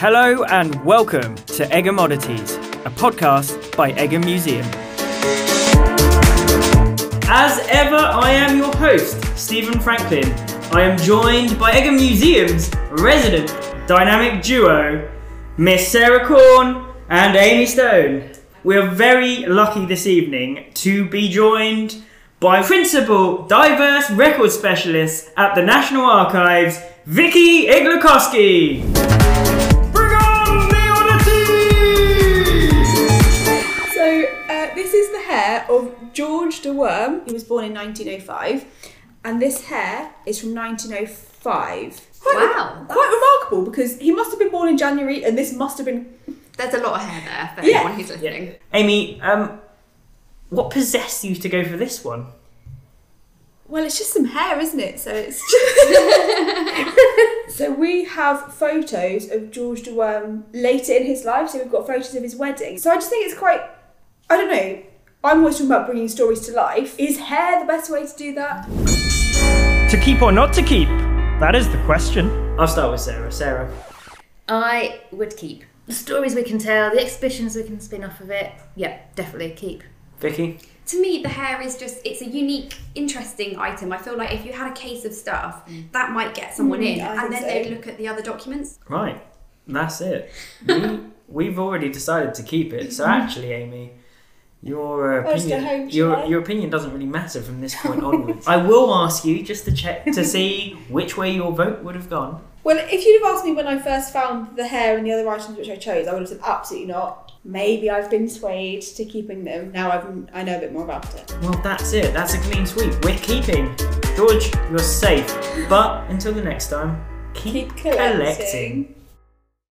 Hello and welcome to Egham Oddities, a podcast by Egham Museum. As ever, I am your host, Stephen Franklin. I am joined by Egham Museum's resident dynamic duo, Miss Sarah Corn and Amy Stone. We are very lucky this evening to be joined by Principal Diverse Record Specialist at the National Archives, Vicky Iglikowski. This is the hair of George de Worm. He was born in 1905, and this hair is from 1905. Quite Wow, quite remarkable because he must have been born in January, and this must have been. There's a lot of hair there for Yeah. anyone who's listening. Amy, um, what possessed you to go for this one? Well, it's just some hair, isn't it? So it's. just. so we have photos of George de Worm later in his life. So we've got photos of his wedding. So I just think it's quite. I don't know. I'm always talking about bringing stories to life. Is hair the best way to do that? To keep or not to keep? That is the question. I'll start with Sarah. Sarah. I would keep. The stories we can tell, the exhibitions we can spin off of it, yeah, definitely keep. Vicky. To me, the hair is just, it's a unique, interesting item. I feel like if you had a case of stuff, that might get someone Mm, in, I and then so. they'd look at the other documents. Right. That's it. We, we've already decided to keep it. So actually, Amy, your uh, I'll just go opinion, home, your, your opinion doesn't really matter from this point onwards. I will ask you just to check to see which way your vote would have gone. Well, if you'd have asked me when I first found the hair and the other items which I chose, I would have said absolutely not. Maybe I've been swayed to keeping them. Now I've I know a bit more about it. Well, that's it. That's a clean sweep. We're keeping. George, you're safe. But until the next time, keep, Keep collecting.